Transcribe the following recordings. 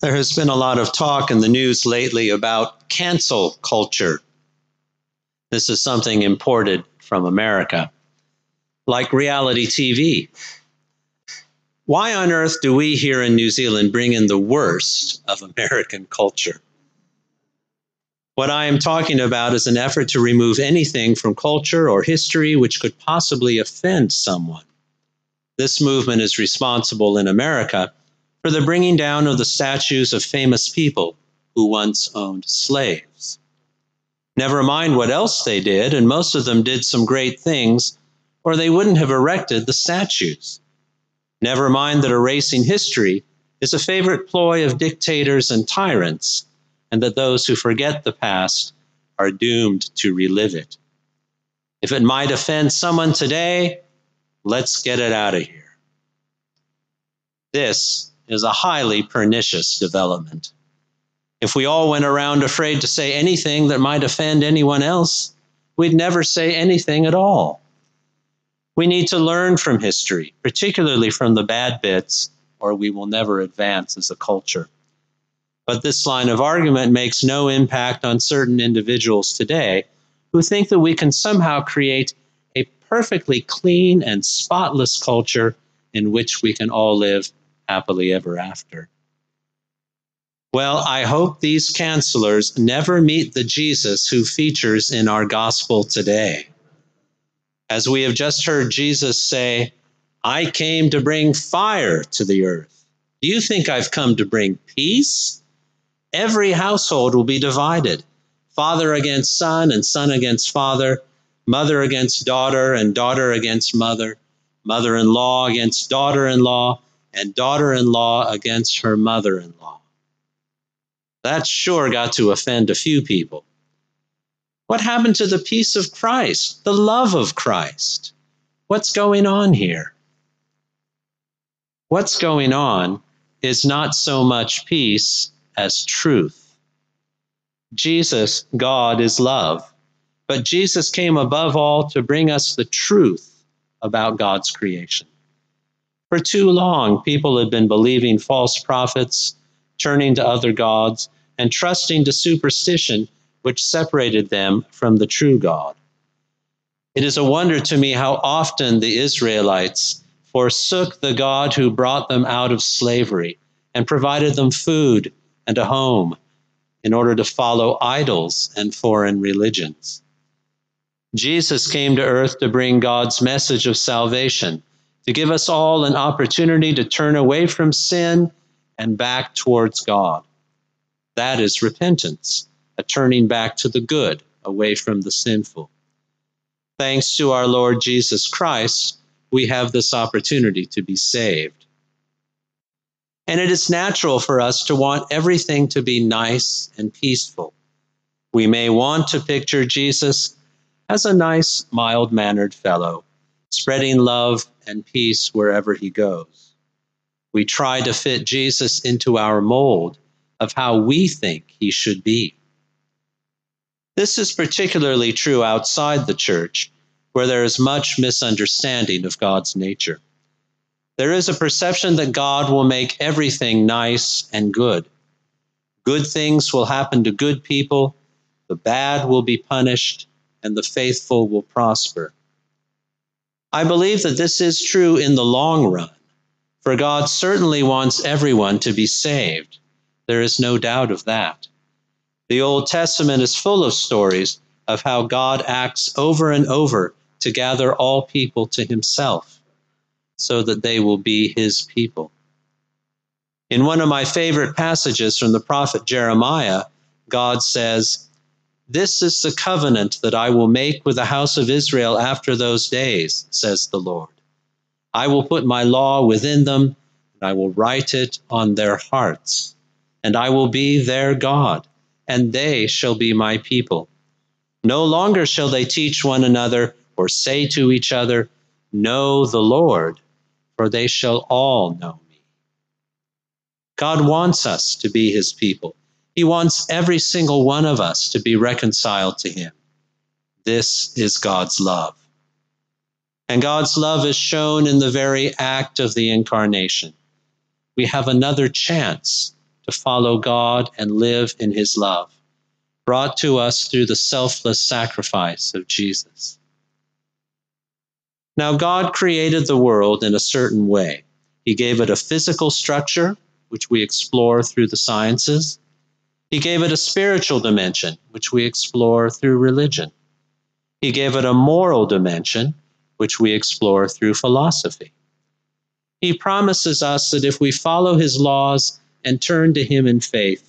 There has been a lot of talk in the news lately about cancel culture. This is something imported from America, like reality TV. Why on earth do we here in New Zealand bring in the worst of American culture? What I am talking about is an effort to remove anything from culture or history which could possibly offend someone. This movement is responsible in America for the bringing down of the statues of famous people who once owned slaves. Never mind what else they did, and most of them did some great things, or they wouldn't have erected the statues. Never mind that erasing history is a favorite ploy of dictators and tyrants, and that those who forget the past are doomed to relive it. If it might offend someone today, let's get it out of here. This is a highly pernicious development. If we all went around afraid to say anything that might offend anyone else, we'd never say anything at all. We need to learn from history, particularly from the bad bits, or we will never advance as a culture. But this line of argument makes no impact on certain individuals today who think that we can somehow create a perfectly clean and spotless culture in which we can all live happily ever after. Well, I hope these cancelers never meet the Jesus who features in our gospel today. As we have just heard Jesus say, I came to bring fire to the earth. Do you think I've come to bring peace? Every household will be divided father against son, and son against father, mother against daughter, and daughter against mother, mother in law against daughter in law and daughter in law against her mother in law. That sure got to offend a few people. What happened to the peace of Christ, the love of Christ? What's going on here? What's going on is not so much peace as truth. Jesus, God, is love, but Jesus came above all to bring us the truth about God's creation. For too long, people had been believing false prophets, turning to other gods, and trusting to superstition, which separated them from the true God. It is a wonder to me how often the Israelites forsook the God who brought them out of slavery and provided them food and a home in order to follow idols and foreign religions. Jesus came to earth to bring God's message of salvation to give us all an opportunity to turn away from sin and back towards God. That is repentance, a turning back to the good, away from the sinful. Thanks to our Lord Jesus Christ, we have this opportunity to be saved. And it is natural for us to want everything to be nice and peaceful. We may want to picture Jesus as a nice, mild mannered fellow spreading love and peace wherever he goes. We try to fit Jesus into our mold of how we think he should be. This is particularly true outside the church, where there is much misunderstanding of God's nature. There is a perception that God will make everything nice and good. Good things will happen to good people, the bad will be punished, and the faithful will prosper. I believe that this is true in the long run, for God certainly wants everyone to be saved. There is no doubt of that. The Old Testament is full of stories of how God acts over and over to gather all people to himself so that they will be his people. In one of my favorite passages from the prophet Jeremiah, God says, this is the covenant that I will make with the house of Israel after those days, says the Lord. I will put my law within them, and I will write it on their hearts. And I will be their God, and they shall be my people. No longer shall they teach one another or say to each other, Know the Lord, for they shall all know me. God wants us to be his people. He wants every single one of us to be reconciled to Him. This is God's love. And God's love is shown in the very act of the incarnation. We have another chance to follow God and live in his love, brought to us through the selfless sacrifice of Jesus. Now, God created the world in a certain way. He gave it a physical structure, which we explore through the sciences. He gave it a spiritual dimension, which we explore through religion. He gave it a moral dimension, which we explore through philosophy. He promises us that if we follow his laws and turn to him in faith,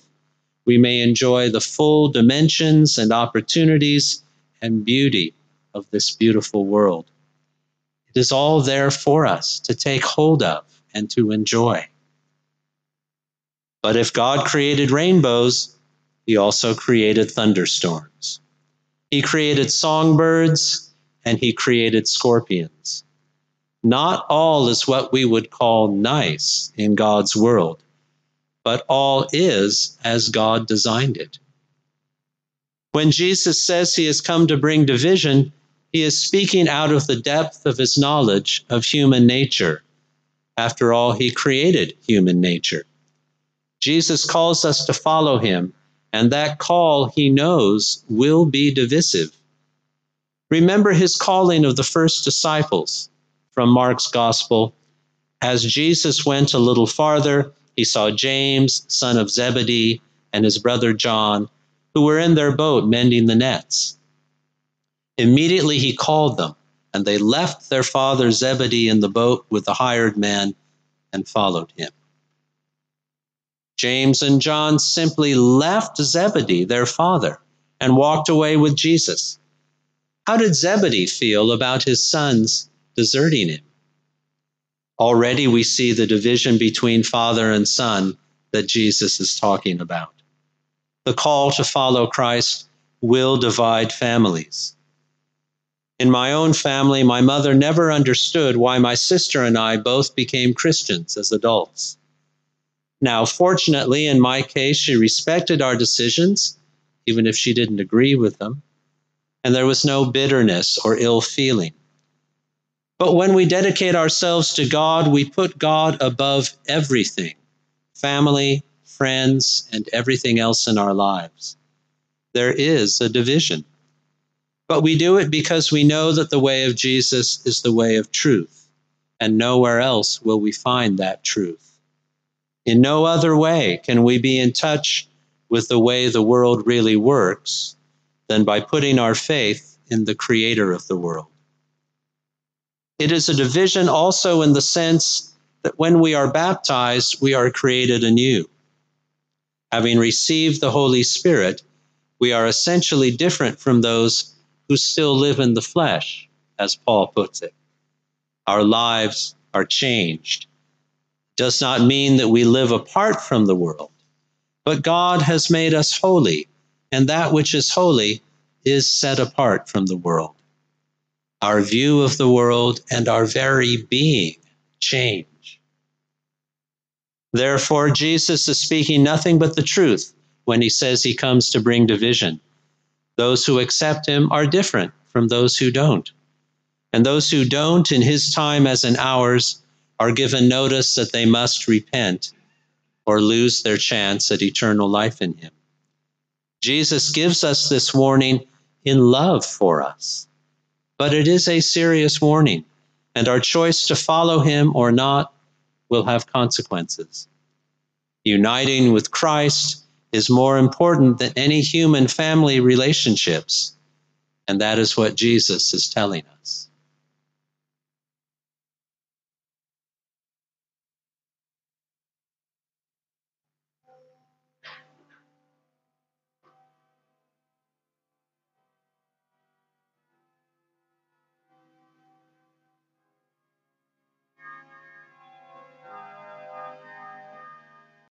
we may enjoy the full dimensions and opportunities and beauty of this beautiful world. It is all there for us to take hold of and to enjoy. But if God created rainbows, he also created thunderstorms. He created songbirds and he created scorpions. Not all is what we would call nice in God's world, but all is as God designed it. When Jesus says he has come to bring division, he is speaking out of the depth of his knowledge of human nature. After all, he created human nature. Jesus calls us to follow him, and that call he knows will be divisive. Remember his calling of the first disciples from Mark's Gospel. As Jesus went a little farther, he saw James, son of Zebedee, and his brother John, who were in their boat mending the nets. Immediately he called them, and they left their father Zebedee in the boat with the hired men and followed him. James and John simply left Zebedee, their father, and walked away with Jesus. How did Zebedee feel about his sons deserting him? Already we see the division between father and son that Jesus is talking about. The call to follow Christ will divide families. In my own family, my mother never understood why my sister and I both became Christians as adults. Now, fortunately, in my case, she respected our decisions, even if she didn't agree with them, and there was no bitterness or ill feeling. But when we dedicate ourselves to God, we put God above everything family, friends, and everything else in our lives. There is a division. But we do it because we know that the way of Jesus is the way of truth, and nowhere else will we find that truth. In no other way can we be in touch with the way the world really works than by putting our faith in the creator of the world. It is a division also in the sense that when we are baptized, we are created anew. Having received the Holy Spirit, we are essentially different from those who still live in the flesh, as Paul puts it. Our lives are changed. Does not mean that we live apart from the world, but God has made us holy, and that which is holy is set apart from the world our view of the world, and our very being change. Therefore, Jesus is speaking nothing but the truth when he says he comes to bring division. Those who accept him are different from those who don't. And those who don't, in his time as in ours, are given notice that they must repent or lose their chance at eternal life in him. Jesus gives us this warning in love for us. But it is a serious warning, and our choice to follow him or not will have consequences. Uniting with Christ is more important than any human family relationships, and that is what Jesus is telling us.